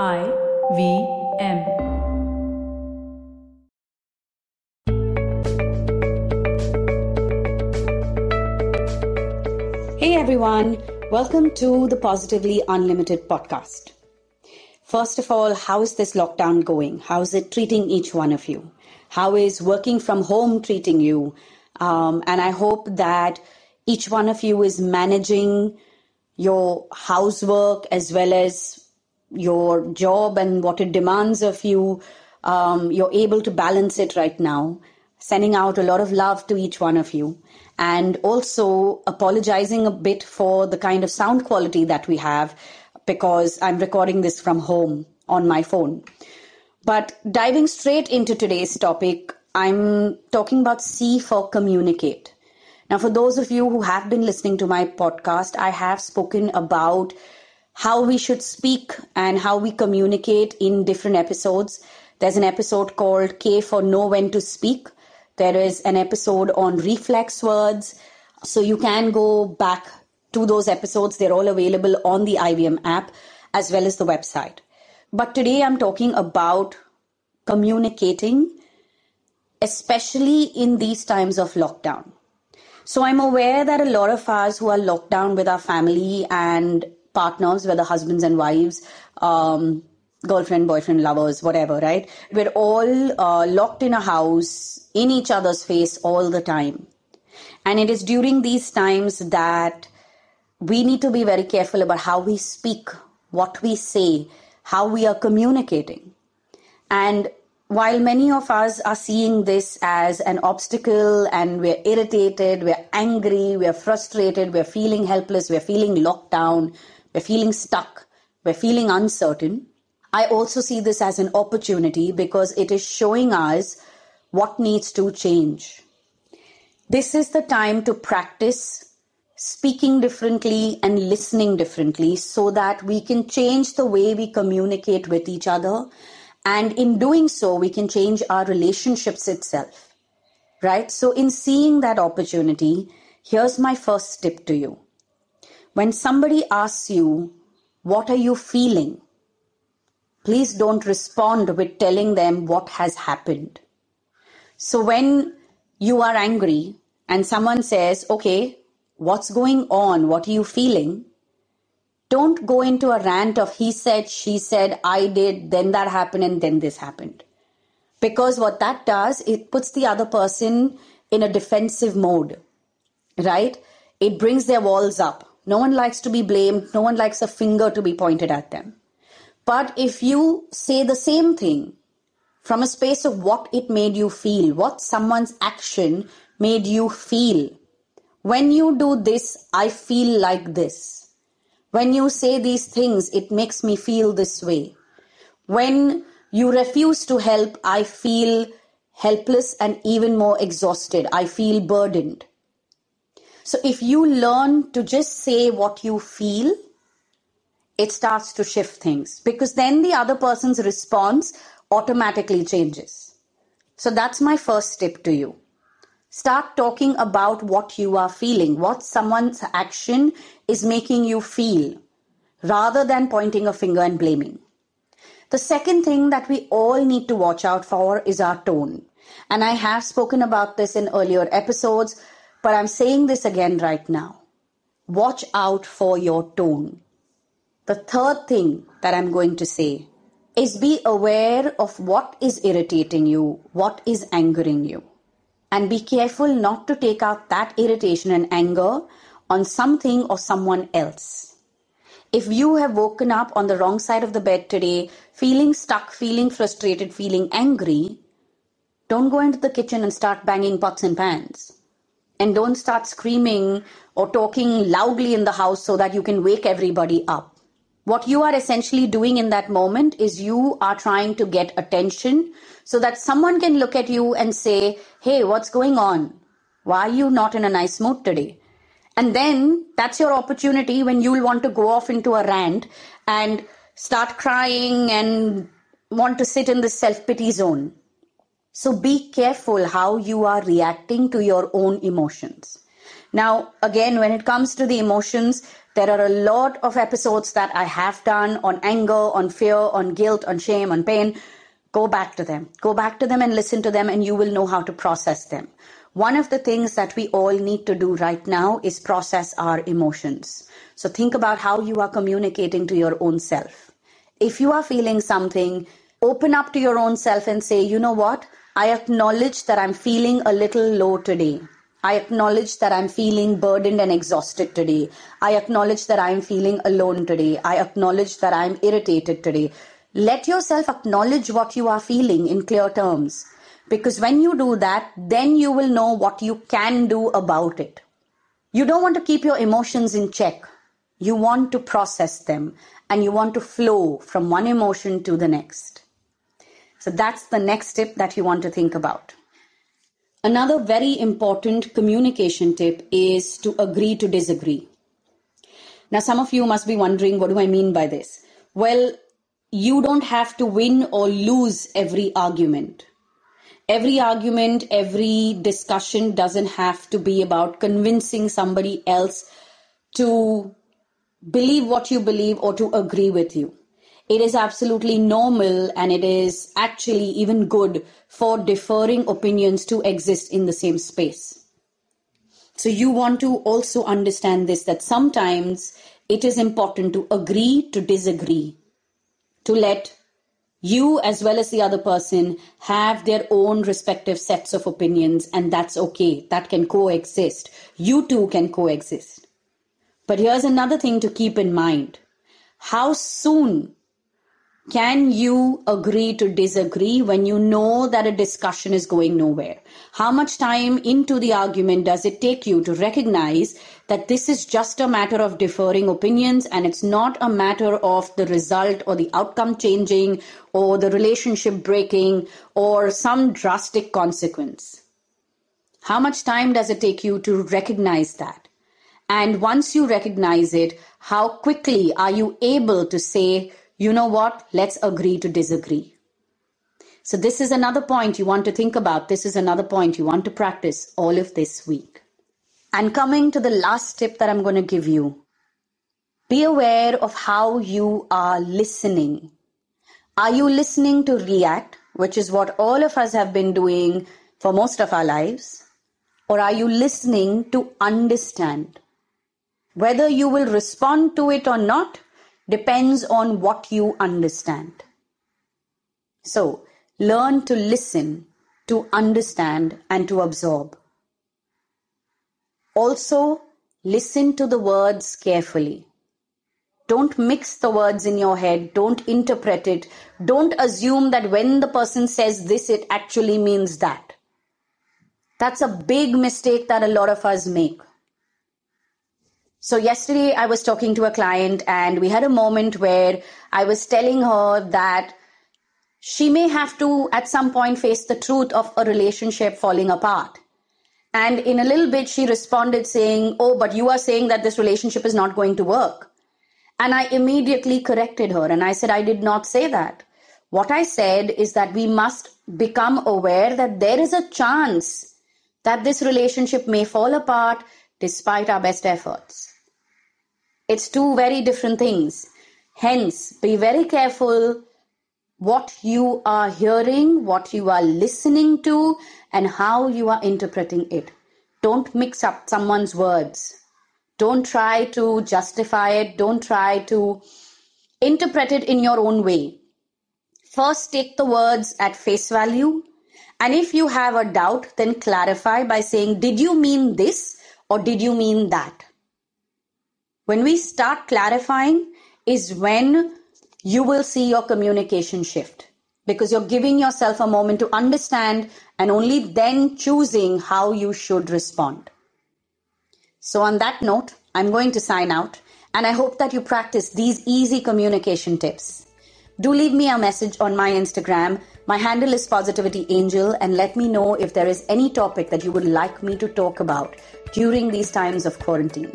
I V M. Hey everyone, welcome to the Positively Unlimited podcast. First of all, how is this lockdown going? How is it treating each one of you? How is working from home treating you? Um, and I hope that each one of you is managing your housework as well as your job and what it demands of you, um, you're able to balance it right now. Sending out a lot of love to each one of you, and also apologizing a bit for the kind of sound quality that we have because I'm recording this from home on my phone. But diving straight into today's topic, I'm talking about C for communicate. Now, for those of you who have been listening to my podcast, I have spoken about how we should speak and how we communicate in different episodes. There's an episode called K for Know When to Speak. There is an episode on reflex words. So you can go back to those episodes. They're all available on the IVM app as well as the website. But today I'm talking about communicating, especially in these times of lockdown. So I'm aware that a lot of us who are locked down with our family and partners, whether husbands and wives, um, girlfriend, boyfriend, lovers, whatever, right? We're all uh, locked in a house, in each other's face all the time. And it is during these times that we need to be very careful about how we speak, what we say, how we are communicating. And while many of us are seeing this as an obstacle and we're irritated, we're angry, we're frustrated, we're feeling helpless, we're feeling locked down, we're feeling stuck, we're feeling uncertain. I also see this as an opportunity because it is showing us what needs to change. This is the time to practice speaking differently and listening differently so that we can change the way we communicate with each other. And in doing so, we can change our relationships itself. Right? So, in seeing that opportunity, here's my first tip to you when somebody asks you, What are you feeling? Please don't respond with telling them what has happened. So when you are angry and someone says, Okay, what's going on? What are you feeling? Don't go into a rant of he said, she said, I did, then that happened, and then this happened. Because what that does, it puts the other person in a defensive mode, right? It brings their walls up no one likes to be blamed. No one likes a finger to be pointed at them. But if you say the same thing from a space of what it made you feel, what someone's action made you feel, when you do this, I feel like this. When you say these things, it makes me feel this way. When you refuse to help, I feel helpless and even more exhausted. I feel burdened. So if you learn to just say what you feel, it starts to shift things because then the other person's response automatically changes. So that's my first tip to you. Start talking about what you are feeling, what someone's action is making you feel, rather than pointing a finger and blaming. The second thing that we all need to watch out for is our tone. And I have spoken about this in earlier episodes, but I'm saying this again right now. Watch out for your tone. The third thing that I'm going to say is be aware of what is irritating you, what is angering you. And be careful not to take out that irritation and anger on something or someone else. If you have woken up on the wrong side of the bed today, feeling stuck, feeling frustrated, feeling angry, don't go into the kitchen and start banging pots and pans and don't start screaming or talking loudly in the house so that you can wake everybody up. What you are essentially doing in that moment is you are trying to get attention so that someone can look at you and say, Hey, what's going on? Why are you not in a nice mood today? And then that's your opportunity when you'll want to go off into a rant and start crying and want to sit in the self pity zone. So be careful how you are reacting to your own emotions. Now, again, when it comes to the emotions, there are a lot of episodes that I have done on anger, on fear, on guilt, on shame, on pain. Go back to them. Go back to them and listen to them, and you will know how to process them. One of the things that we all need to do right now is process our emotions. So think about how you are communicating to your own self. If you are feeling something, open up to your own self and say, you know what? I acknowledge that I'm feeling a little low today. I acknowledge that I'm feeling burdened and exhausted today. I acknowledge that I'm feeling alone today. I acknowledge that I'm irritated today. Let yourself acknowledge what you are feeling in clear terms. Because when you do that, then you will know what you can do about it. You don't want to keep your emotions in check. You want to process them and you want to flow from one emotion to the next. So that's the next tip that you want to think about. Another very important communication tip is to agree to disagree. Now, some of you must be wondering, what do I mean by this? Well, you don't have to win or lose every argument. Every argument, every discussion doesn't have to be about convincing somebody else to believe what you believe or to agree with you it is absolutely normal and it is actually even good for differing opinions to exist in the same space. So you want to also understand this that sometimes it is important to agree to disagree, to let you as well as the other person have their own respective sets of opinions, and that's okay. That can coexist. You two can coexist. But here's another thing to keep in mind how soon can you agree to disagree when you know that a discussion is going nowhere? How much time into the argument does it take you to recognize that this is just a matter of differing opinions and it's not a matter of the result or the outcome changing or the relationship breaking or some drastic consequence? How much time does it take you to recognize that? And once you recognize it, how quickly are you able to say, you know what? Let's agree to disagree. So, this is another point you want to think about. This is another point you want to practice all of this week. And coming to the last tip that I'm going to give you be aware of how you are listening. Are you listening to react, which is what all of us have been doing for most of our lives? Or are you listening to understand? Whether you will respond to it or not depends on what you understand. So, learn to listen, to understand, and to absorb. Also, listen to the words carefully. Don't mix the words in your head. Don't interpret it. Don't assume that when the person says this, it actually means that. That's a big mistake that a lot of us make. So yesterday I was talking to a client and we had a moment where I was telling her that she may have to at some point face the truth of a relationship falling apart. And in a little bit she responded saying, "Oh, but you are saying that this relationship is not going to work." And I immediately corrected her and I said I did not say that. What I said is that we must become aware that there is a chance that this relationship may fall apart despite our best efforts. It's two very different things. Hence, be very careful what you are hearing, what you are listening to, and how you are interpreting it. Don't mix up someone's words. Don't try to justify it. Don't try to interpret it in your own way. First, take the words at face value. And if you have a doubt, then clarify by saying, Did you mean this or did you mean that? When we start clarifying, is when you will see your communication shift because you're giving yourself a moment to understand and only then choosing how you should respond. So, on that note, I'm going to sign out and I hope that you practice these easy communication tips. Do leave me a message on my Instagram. My handle is Positivity Angel and let me know if there is any topic that you would like me to talk about during these times of quarantine.